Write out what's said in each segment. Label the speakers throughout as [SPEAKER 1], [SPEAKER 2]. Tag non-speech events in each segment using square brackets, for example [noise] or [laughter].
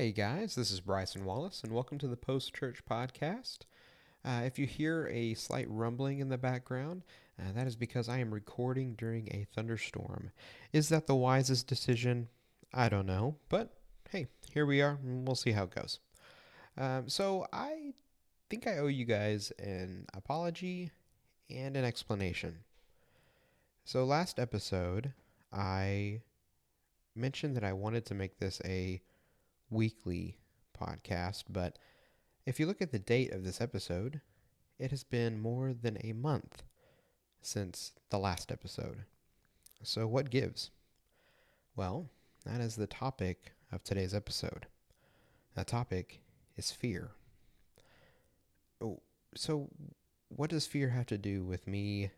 [SPEAKER 1] Hey guys, this is Bryson Wallace, and welcome to the Post Church Podcast. Uh, if you hear a slight rumbling in the background, uh, that is because I am recording during a thunderstorm. Is that the wisest decision? I don't know, but hey, here we are, and we'll see how it goes. Um, so, I think I owe you guys an apology and an explanation. So, last episode, I mentioned that I wanted to make this a weekly podcast, but if you look at the date of this episode, it has been more than a month since the last episode. So, what gives? Well, that is the topic of today's episode. That topic is fear. Oh, so, what does fear have to do with me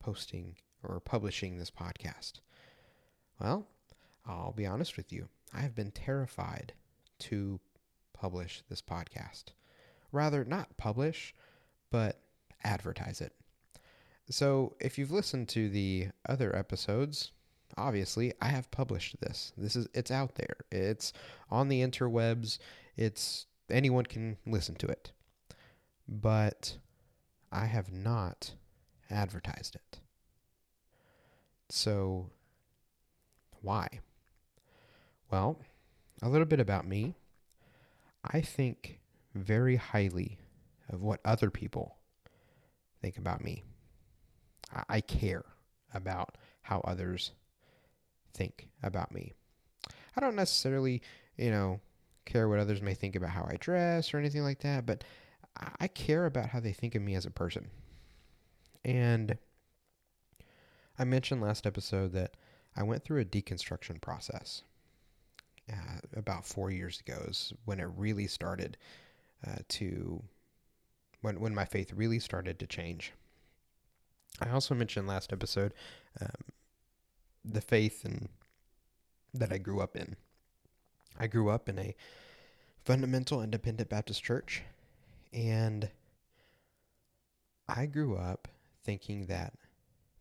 [SPEAKER 1] posting or publishing this podcast? Well, I'll be honest with you. I have been terrified to publish this podcast. Rather, not publish, but advertise it. So, if you've listened to the other episodes, obviously I have published this. This is it's out there. It's on the interwebs. It's anyone can listen to it. But I have not advertised it. So, why? Well, a little bit about me. I think very highly of what other people think about me. I care about how others think about me. I don't necessarily, you know, care what others may think about how I dress or anything like that, but I care about how they think of me as a person. And I mentioned last episode that I went through a deconstruction process uh, about four years ago is when it really started uh, to when when my faith really started to change. I also mentioned last episode um, the faith and that I grew up in. I grew up in a fundamental independent Baptist church, and I grew up thinking that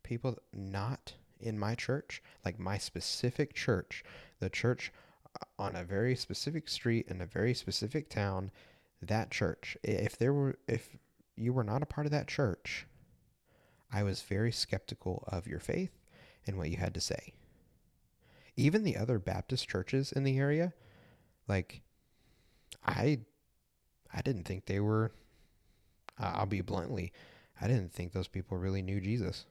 [SPEAKER 1] people not in my church, like my specific church, the church on a very specific street in a very specific town, that church. If there were if you were not a part of that church, I was very skeptical of your faith and what you had to say. Even the other Baptist churches in the area, like I I didn't think they were I'll be bluntly, I didn't think those people really knew Jesus.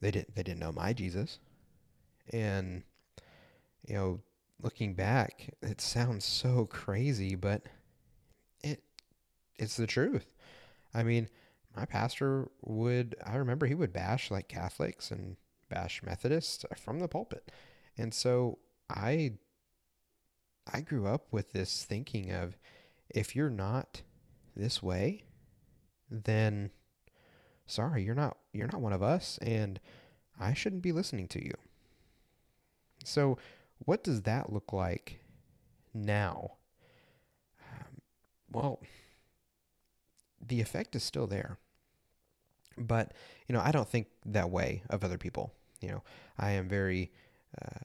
[SPEAKER 1] They didn't they didn't know my Jesus. And you know, looking back, it sounds so crazy, but it it's the truth. I mean, my pastor would I remember he would bash like Catholics and bash Methodists from the pulpit. And so I I grew up with this thinking of if you're not this way, then sorry, you're not you're not one of us and I shouldn't be listening to you. So what does that look like now? Um, well, the effect is still there. But, you know, I don't think that way of other people. You know, I am very uh,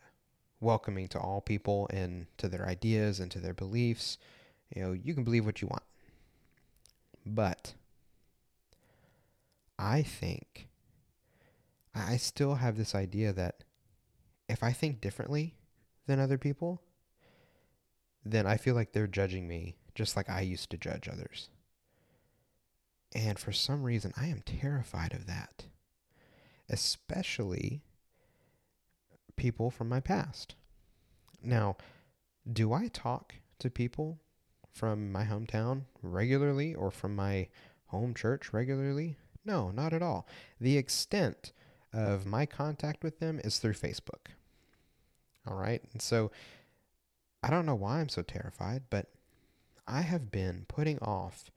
[SPEAKER 1] welcoming to all people and to their ideas and to their beliefs. You know, you can believe what you want. But I think I still have this idea that if I think differently, than other people, then I feel like they're judging me just like I used to judge others. And for some reason, I am terrified of that, especially people from my past. Now, do I talk to people from my hometown regularly or from my home church regularly? No, not at all. The extent of my contact with them is through Facebook. All right. And so I don't know why I'm so terrified, but I have been putting off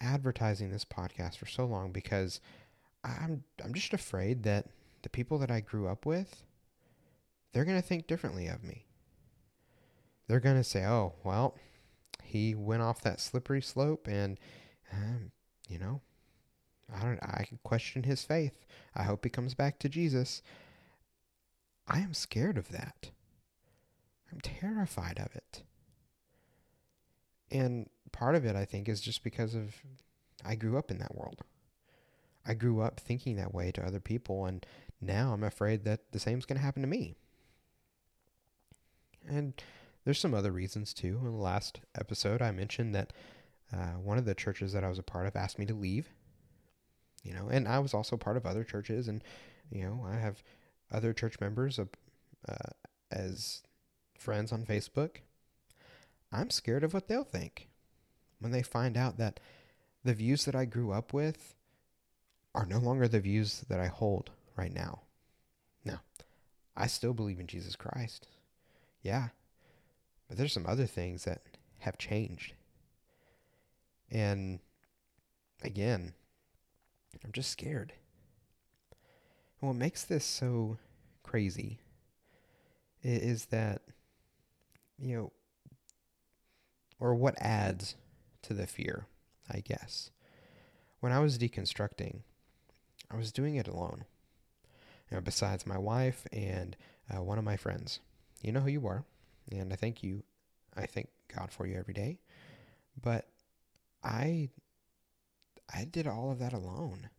[SPEAKER 1] advertising this podcast for so long because I'm I'm just afraid that the people that I grew up with they're going to think differently of me. They're going to say, "Oh, well, he went off that slippery slope and um, you know, I don't I question his faith. I hope he comes back to Jesus." I am scared of that. I'm terrified of it. And part of it, I think, is just because of I grew up in that world. I grew up thinking that way to other people, and now I'm afraid that the same's going to happen to me. And there's some other reasons too. In the last episode, I mentioned that uh, one of the churches that I was a part of asked me to leave. You know, and I was also part of other churches, and you know, I have other church members uh, as friends on Facebook. I'm scared of what they'll think when they find out that the views that I grew up with are no longer the views that I hold right now. Now, I still believe in Jesus Christ. Yeah. But there's some other things that have changed. And again, I'm just scared. And what makes this so crazy is that, you know, or what adds to the fear, I guess. When I was deconstructing, I was doing it alone. You know, besides my wife and uh, one of my friends. You know who you are, and I thank you. I thank God for you every day. But I I did all of that alone.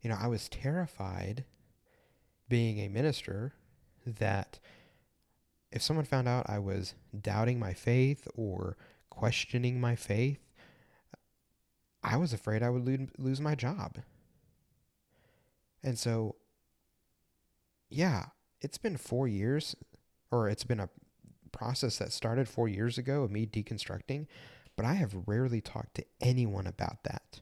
[SPEAKER 1] You know, I was terrified being a minister that if someone found out I was doubting my faith or questioning my faith, I was afraid I would lose my job. And so, yeah, it's been four years, or it's been a process that started four years ago of me deconstructing, but I have rarely talked to anyone about that.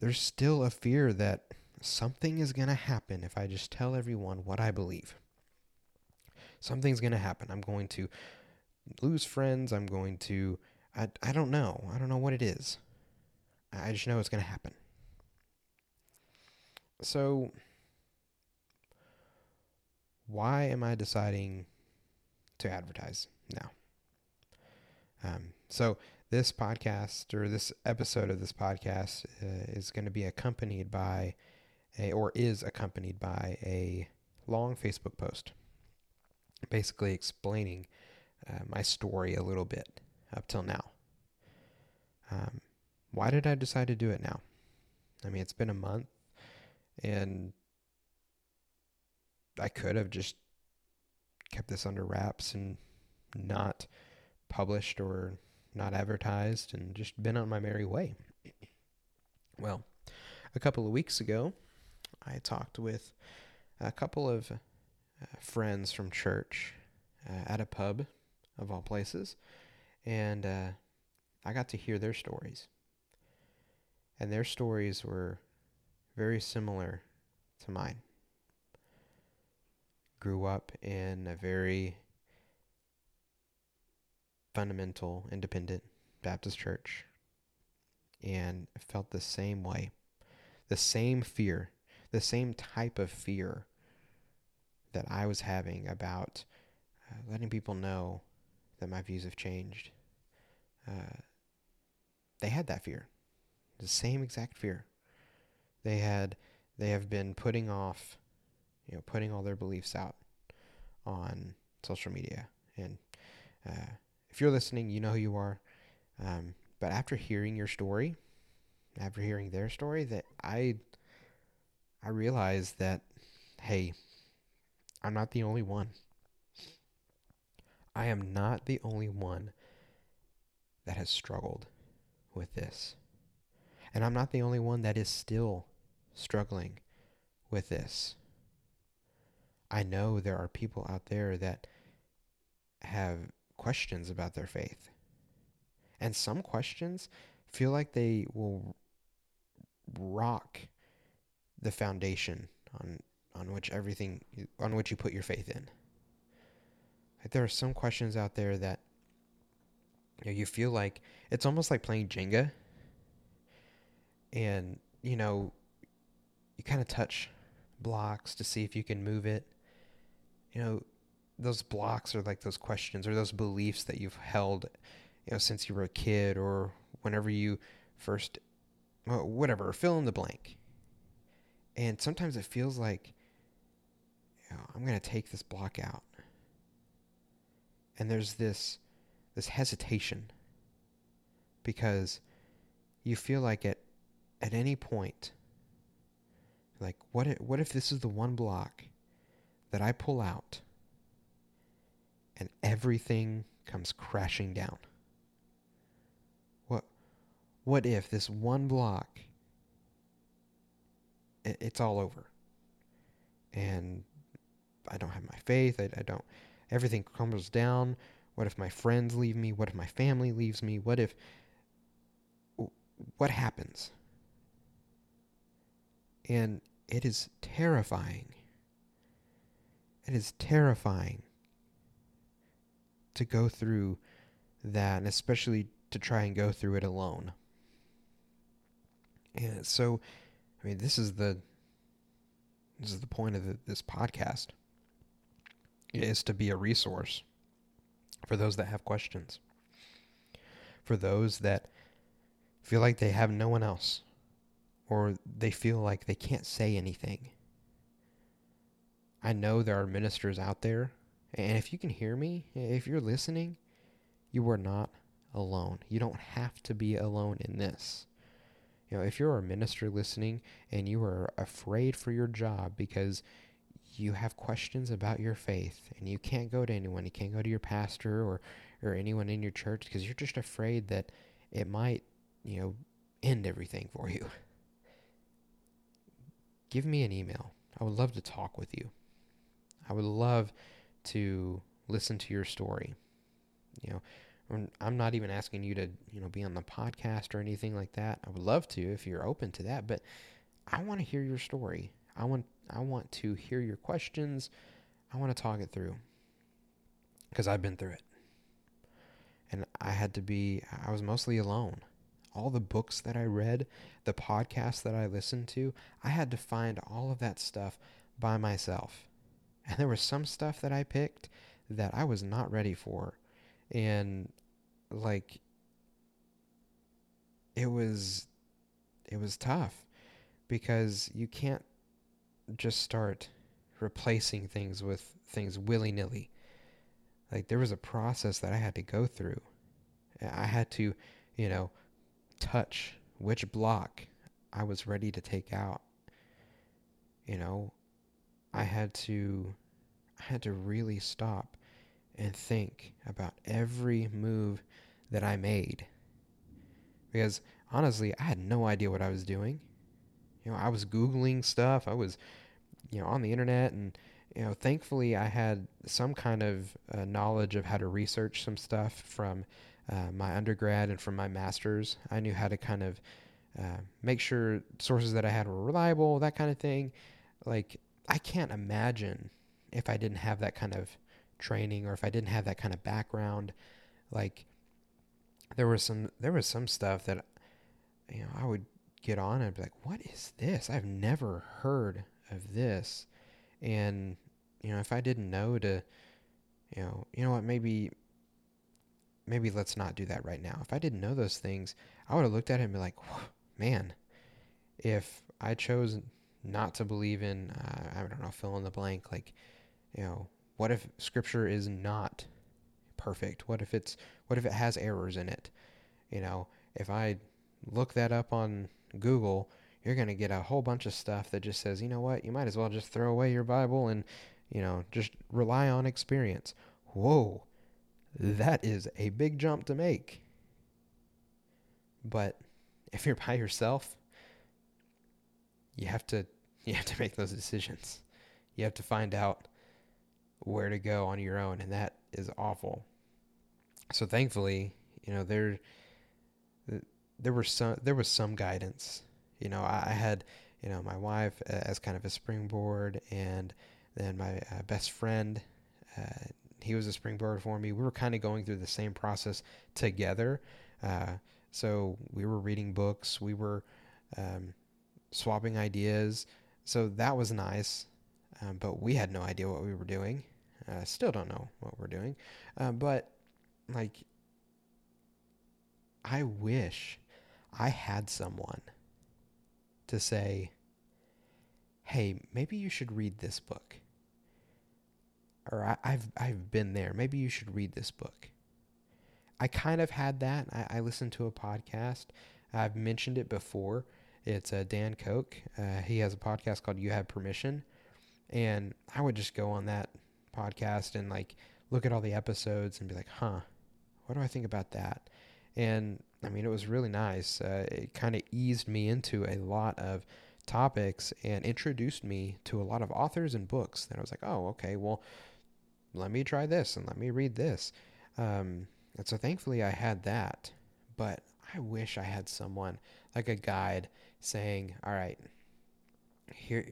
[SPEAKER 1] There's still a fear that something is going to happen if I just tell everyone what I believe. Something's going to happen. I'm going to lose friends. I'm going to, I, I don't know. I don't know what it is. I just know it's going to happen. So, why am I deciding to advertise now? Um, so, this podcast or this episode of this podcast uh, is going to be accompanied by a, or is accompanied by a long Facebook post basically explaining uh, my story a little bit up till now. Um, why did I decide to do it now? I mean, it's been a month and I could have just kept this under wraps and not published or not advertised and just been on my merry way. [clears throat] Well, a couple of weeks ago, I talked with a couple of uh, friends from church uh, at a pub, of all places, and uh, I got to hear their stories. And their stories were very similar to mine. Grew up in a very fundamental, independent Baptist church and felt the same way. The same fear, the same type of fear that I was having about uh, letting people know that my views have changed. Uh, they had that fear, the same exact fear. They had, they have been putting off, you know, putting all their beliefs out on social media. And uh, if you're listening, you know who you are. Um, but after hearing your story, after hearing their story, that I, I realized that, hey, I'm not the only one. I am not the only one that has struggled with this. And I'm not the only one that is still struggling with this. I know there are people out there that have questions about their faith. And some questions feel like they will rock the foundation on on which everything on which you put your faith in. Like there are some questions out there that you, know, you feel like it's almost like playing Jenga. And you know, you kind of touch blocks to see if you can move it. You know, those blocks are like those questions or those beliefs that you've held, you know, since you were a kid or whenever you first, whatever, fill in the blank. And sometimes it feels like, you know, I'm going to take this block out. And there's this, this hesitation because you feel like at at any point like what if, what if this is the one block that I pull out and everything comes crashing down? What what if this one block it's all over and I don't have my faith, I, I don't everything crumbles down. What if my friends leave me? What if my family leaves me? What if what happens? And it is terrifying. It is terrifying to go through that, and especially to try and go through it alone. And so, I mean, this is the this is the point of the, this podcast is to be a resource for those that have questions, for those that feel like they have no one else, or they feel like they can't say anything. I know there are ministers out there, and if you can hear me, if you're listening, you are not alone. You don't have to be alone in this. You know, if you're a minister listening and you are afraid for your job because you have questions about your faith and you can't go to anyone, you can't go to your pastor or or anyone in your church because you're just afraid that it might you know, end everything for you. Give me an email. I would love to talk with you. I would love to listen to your story. You know, I'm not even asking you to, you know, be on the podcast or anything like that. I would love to if you're open to that, but I want to hear your story. I want I want to hear your questions. I want to talk it through because I've been through it. And I had to be I was mostly alone all the books that I read, the podcasts that I listened to, I had to find all of that stuff by myself. And there was some stuff that I picked that I was not ready for. And like it was it was tough because you can't just start replacing things with things willy-nilly. Like there was a process that I had to go through. I had to, you know, touch which block I was ready to take out. You know, I had to I had to really stop and think about every move that I made. Because honestly, I had no idea what I was doing. You know, I was googling stuff. I was you know on the internet and you know, thankfully I had some kind of uh, knowledge of how to research some stuff from uh, my undergrad and from my master's. I knew how to kind of uh, make sure sources that I had were reliable, that kind of thing. Like, I can't imagine if I didn't have that kind of training or if I didn't have that kind of background. Like, there was some there was some stuff that you know I would get on and be like, "What is this? I've never heard of this." And you know, if I didn't know to, you know, you know what, maybe maybe let's not do that right now. If I didn't know those things, I would have looked at it and be like, man, if I chose not to believe in, uh, I don't know, fill in the blank, like, you know, what if scripture is not perfect? What if it's, what if it has errors in it? You know, if I look that up on Google, you're going to get a whole bunch of stuff that just says, you know what, you might as well just throw away your Bible and, you know, just rely on experience. Whoa, that is a big jump to make. But if you're by yourself, you have to you have to make those decisions. You have to find out where to go on your own and that is awful. So thankfully, you know, there there were some there was some guidance. You know, I, had, you know, my wife as kind of a springboard and then my uh, best friend uh, he was a springboard for me. We were kind of going through the same process together. Uh, so we were reading books, we were um, swapping ideas. So that was nice. Um, but we had no idea what we were doing. Uh, still don't know what we're doing. Uh, but like, I wish I had someone to say, hey, maybe you should read this book or I, have I've been there. Maybe you should read this book. I kind of had that. I, I listened to a podcast. I've mentioned it before. It's uh, Dan Koch. Uh, he has a podcast called You Have Permission. And I would just go on that podcast and like look at all the episodes and be like, huh, what do I think about that? And I mean, it was really nice. Uh, it kind of eased me into a lot of topics and introduced me to a lot of authors and books that I was like, oh, okay, well, let me try this and let me read this. Um, and so thankfully I had that. But I wish I had someone like a guide saying, all right, here,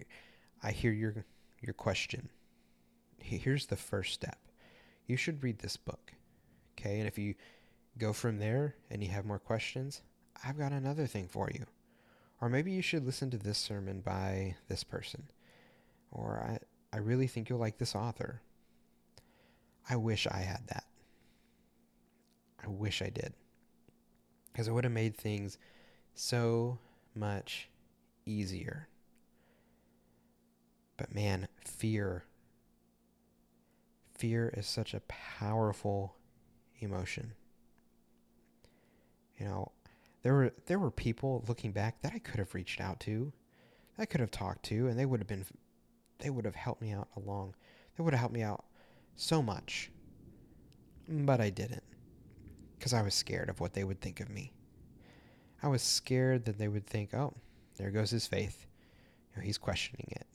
[SPEAKER 1] I hear your, your question. Here's the first step. You should read this book. Okay. And if you go from there and you have more questions, I've got another thing for you. Or maybe you should listen to this sermon by this person. Or I, I really think you'll like this author. I wish I had that. I wish I did. Because it would have made things so much easier. But man, fear. Fear is such a powerful emotion. You know, there were there were people looking back that I could have reached out to, I could have talked to, and they would have been, they would have helped me out along. They would have helped me out so much, but I didn't, because I was scared of what they would think of me. I was scared that they would think, oh, there goes his faith. You know, he's questioning it.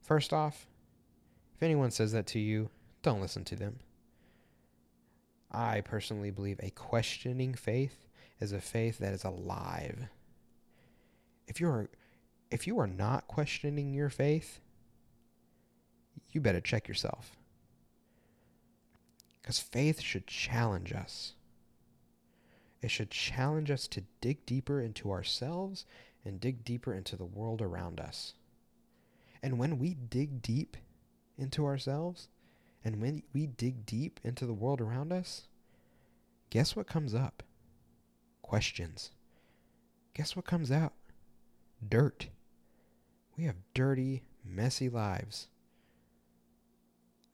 [SPEAKER 1] First off, if anyone says that to you, don't listen to them. I personally believe a questioning faith is a faith that is alive. If you're if you are not questioning your faith, you better check yourself. Cuz faith should challenge us. It should challenge us to dig deeper into ourselves and dig deeper into the world around us. And when we dig deep into ourselves, and when we dig deep into the world around us, guess what comes up? Questions. Guess what comes out? Dirt. We have dirty, messy lives.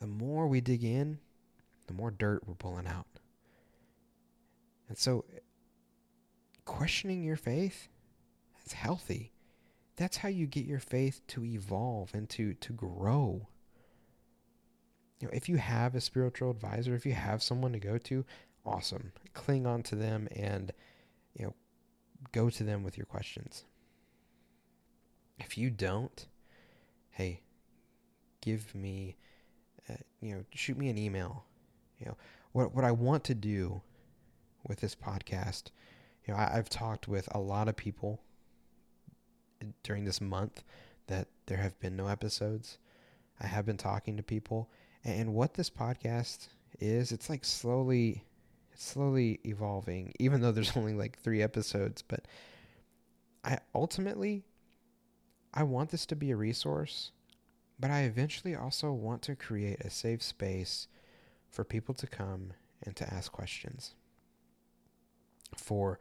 [SPEAKER 1] The more we dig in, the more dirt we're pulling out. And so, questioning your faith, that's healthy. That's how you get your faith to evolve and to, to grow you know, if you have a spiritual advisor, if you have someone to go to, awesome. Cling on to them and, you know, go to them with your questions. If you don't, hey, give me, uh, you know, shoot me an email. You know, what what I want to do with this podcast, you know, I, I've talked with a lot of people during this month that there have been no episodes. I have been talking to people and what this podcast is, it's like slowly it's slowly evolving, even though there's [laughs] only like three episodes. But I ultimately I want this to be a resource, but I eventually also want to create a safe space for people to come and to ask questions. For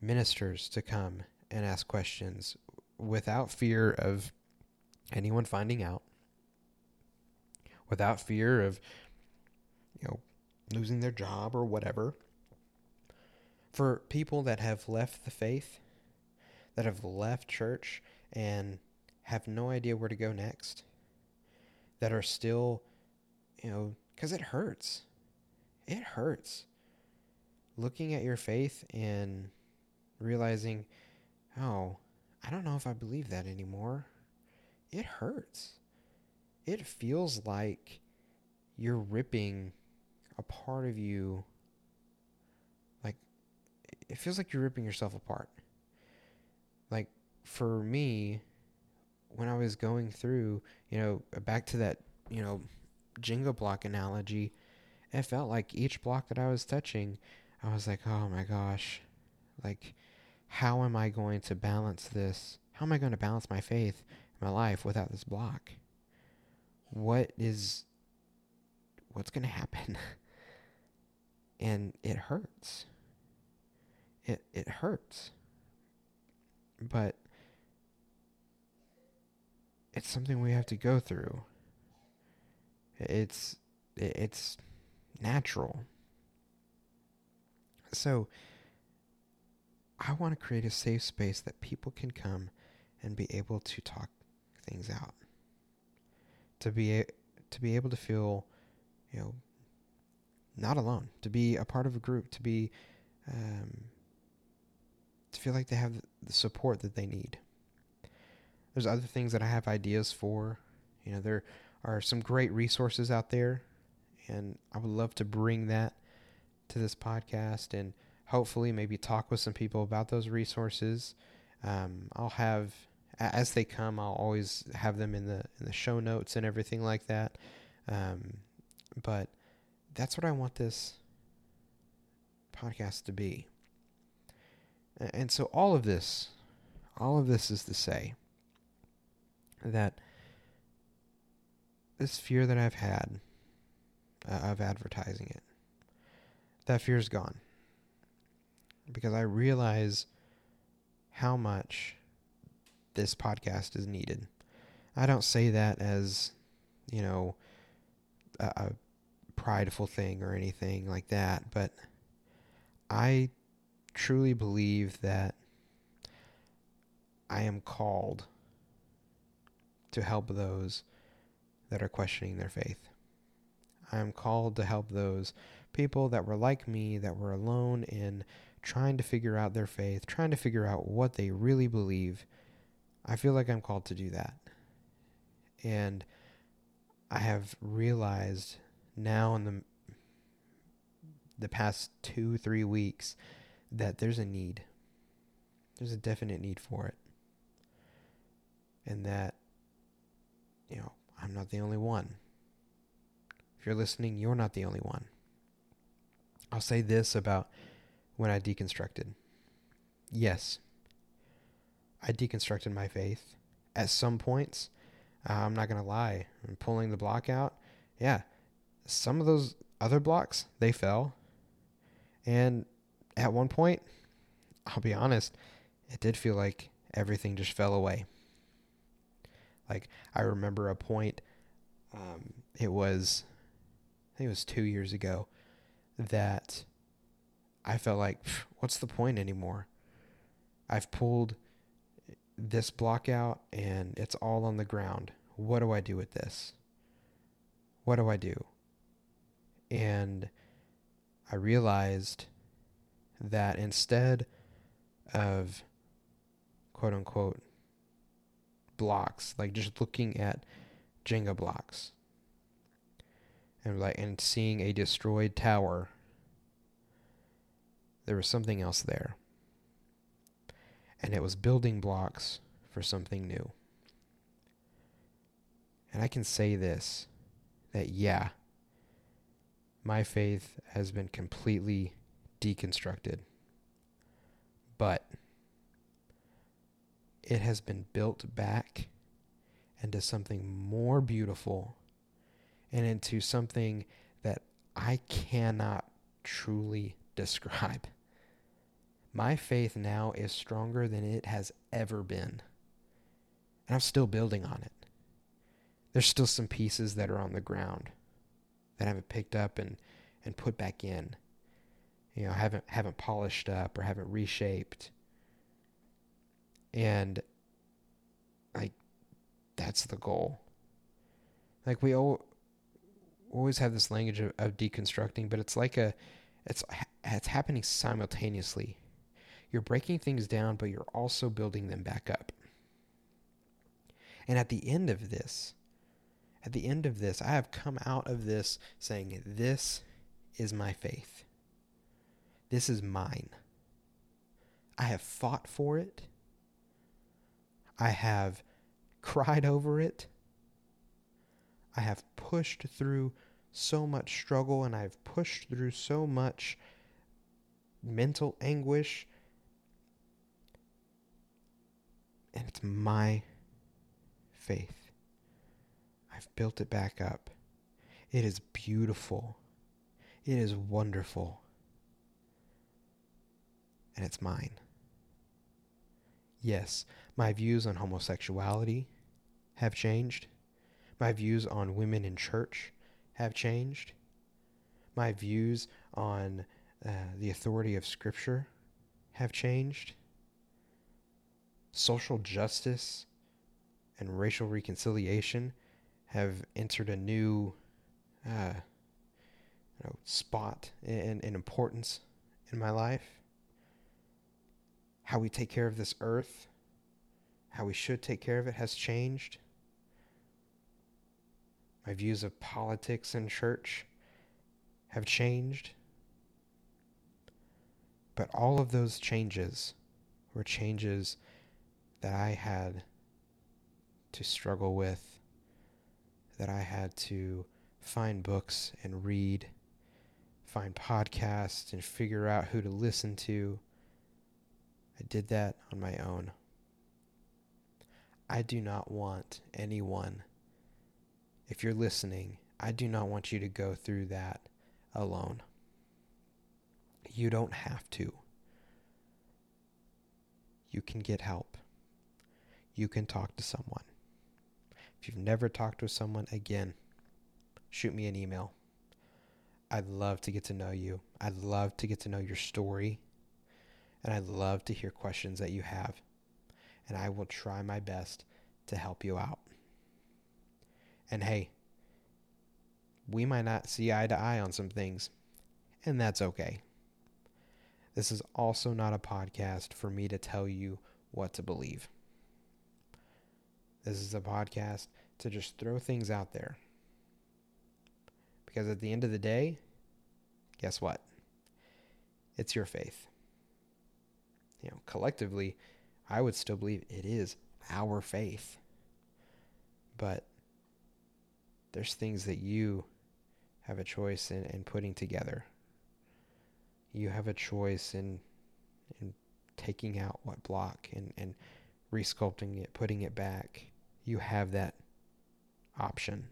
[SPEAKER 1] ministers to come and ask questions without fear of anyone finding out without fear of, you know, losing their job or whatever. For people that have left the faith, that have left church and have no idea where to go next, that are still, you know, because it hurts. It hurts. Looking at your faith and realizing, oh, I don't know if I believe that anymore. It hurts it feels like you're ripping a part of you like it feels like you're ripping yourself apart. Like for me when i was going through you know back to that you know jenga block analogy it felt like each block that i was touching i was like oh my gosh like how am i going to balance this? How am i going to balance my faith in my life without this block what is what's going to happen? [laughs] And it hurts. It it hurts. But it's something we have to go through. It's it's natural. So I want to create a safe space that people can come and be able to talk things out. To be to be able to feel, you know, not alone. To be a part of a group. To be um, to feel like they have the support that they need. There's other things that I have ideas for. You know, there are some great resources out there, and I would love to bring that to this podcast and hopefully maybe talk with some people about those resources. Um, I'll have as they come. I'll always have them in the in the show notes and everything like that. Um, but that's what I want this podcast to be. And so all of this, all of this is to say that this fear that I've had uh, of advertising it, that fear is gone. Because I realize how much this podcast is needed. I don't say that as, you know, a, a prideful thing or anything like that, but I truly believe that I am called to help those that are questioning their faith. I am called to help those people that were like me, that were alone in trying to figure out their faith, trying to figure out what they really believe. I feel like I'm called to do that. And I have realized now in the the past 2 3 weeks that there's a need. There's a definite need for it. And that, you know, I'm not the only one. If you're listening, you're not the only one. I'll say this about when I deconstructed. Yes, I deconstructed my faith at some points. Uh, I'm not going to lie. I'm pulling the block out. Yeah, some of those other blocks, they fell. And at one point, I'll be honest, it did feel like everything just fell away. Like I remember a point, um, it was, I think it was two years ago, that I felt like, what's the point anymore? I've pulled this block out and it's all on the ground. What do I do with this? What do I do? And I realized that instead of quote unquote blocks, like just looking at Jenga blocks and like and seeing a destroyed tower, there was something else there. And it was building blocks for something new. And I can say this that yeah, my faith has been completely deconstructed. But it has been built back into something more beautiful and into something that I cannot truly [laughs] describe. My faith now is stronger than it has ever been. And I'm still building on it. There's still some pieces that are on the ground that I haven't picked up and, and put back in you know haven't haven't polished up or haven't reshaped and like that's the goal like we all always have this language of, of deconstructing but it's like a it's it's happening simultaneously you're breaking things down but you're also building them back up and at the end of this at the end of this i have come out of this saying this is my faith this is mine. I have fought for it. I have cried over it. I have pushed through so much struggle and I've pushed through so much mental anguish. And it's my faith. I've built it back up. It is beautiful. It is wonderful and it's mine. Yes, my views on homosexuality have changed. My views on women in church have changed. My views on uh, the authority of Scripture have changed. Social justice and racial reconciliation have entered a new uh, you know, spot and, and importance in my life. How we take care of this earth, how we should take care of it, has changed. My views of politics and church have changed. But all of those changes were changes that I had to struggle with, that I had to find books and read, find podcasts and figure out who to listen to. I did that on my own. I do not want anyone, if you're listening, I do not want you to go through that alone. You don't have to. You can get help. You can talk to someone. If you've never talked with someone, again, shoot me an email. I'd love to get to know you. I'd love to get to know your story. And I'd love to hear questions that you have. And I will try my best to help you out. And hey, we might not see eye to eye on some things, and that's okay. This is also not a podcast for me to tell you what to believe. This is a podcast to just throw things out there. Because at the end of the day, guess what? It's your faith. You know, collectively, I would still believe it is our faith. But there's things that you have a choice in, in putting together. You have a choice in in taking out what block and, and resculpting it, putting it back. You have that option.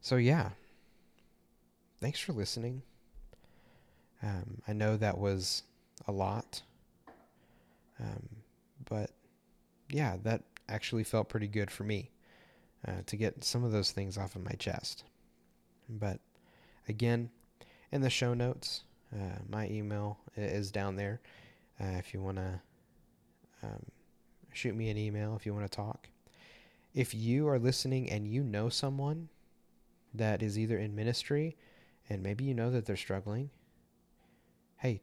[SPEAKER 1] So, yeah. Thanks for listening. Um, I know that was a lot. Um, but yeah, that actually felt pretty good for me uh, to get some of those things off of my chest. But again, in the show notes, uh, my email is down there. Uh, if you want to um, shoot me an email, if you want to talk. If you are listening and you know someone that is either in ministry and maybe you know that they're struggling, hey,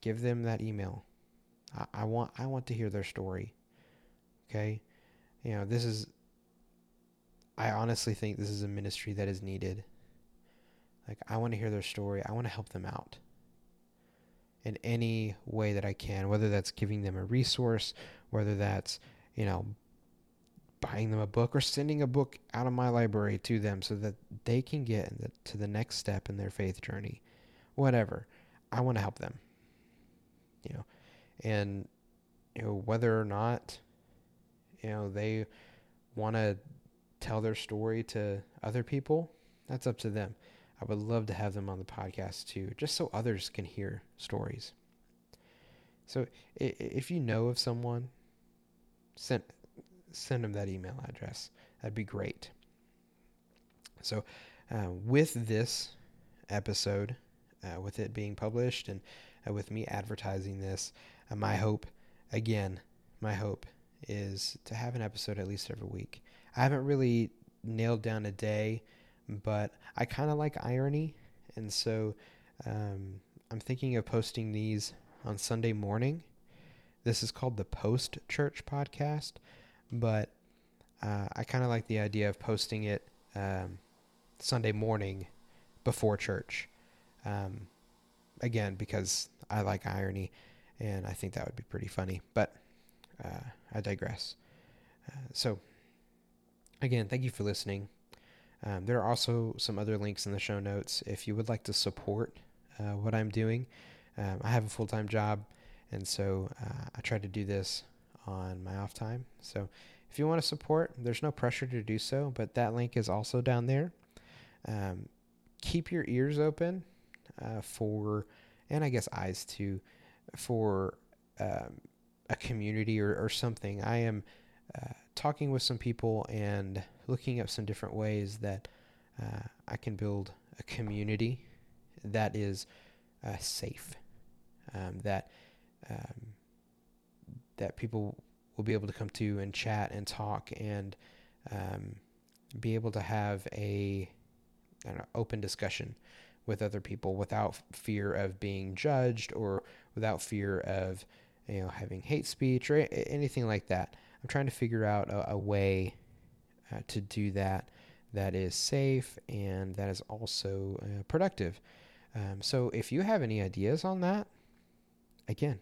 [SPEAKER 1] give them that email. I, I want I want to hear their story. Okay, you know this is. I honestly think this is a ministry that is needed. Like I want to hear their story. I want to help them out in any way that I can, whether that's giving them a resource, whether that's, you know, buying them a book or sending a book out of my library to them so that they can get to the next step in their faith journey. Whatever. I want to help them. You know, and you know whether or not you know they want to tell their story to other people, that's up to them. I would love to have them on the podcast too, just so others can hear stories. So if you know of someone, send send them that email address. That'd be great. So, uh, with this episode, uh, with it being published and uh, with me advertising this, uh, my hope, again, my hope is to have an episode at least every week. I haven't really nailed down a day, but I kind of like irony, and so um, I'm thinking of posting these on Sunday morning. This is called the Post Church Podcast, but uh, I kind of like the idea of posting it um, Sunday morning before church. Um, again, because I like irony, and I think that would be pretty funny. But uh, I digress. Uh, so, again, thank you for listening. Um, there are also some other links in the show notes if you would like to support uh, what I'm doing. Um, I have a full time job, and so uh, I try to do this on my off time. So, if you want to support, there's no pressure to do so, but that link is also down there. Um, keep your ears open uh, for, and I guess eyes too, for um, a community or, or something. I am uh, talking with some people and looking at some different ways that uh, I can build a community that is uh, safe, um, that um, that people will be able to come to and chat and talk and um, be able to have a open discussion with other people without fear of being judged or without fear of you know having hate speech or anything like that. I'm trying to figure out a, a way uh, to do that that is safe and that is also uh, productive. Um, so if you have any ideas on that, again,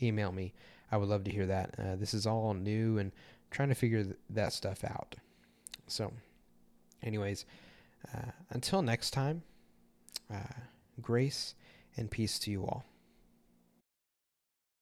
[SPEAKER 1] email me. I would love to hear that. Uh, this is all new and trying to figure th- that stuff out. So, anyways, uh, until next time, uh, grace and peace to you all.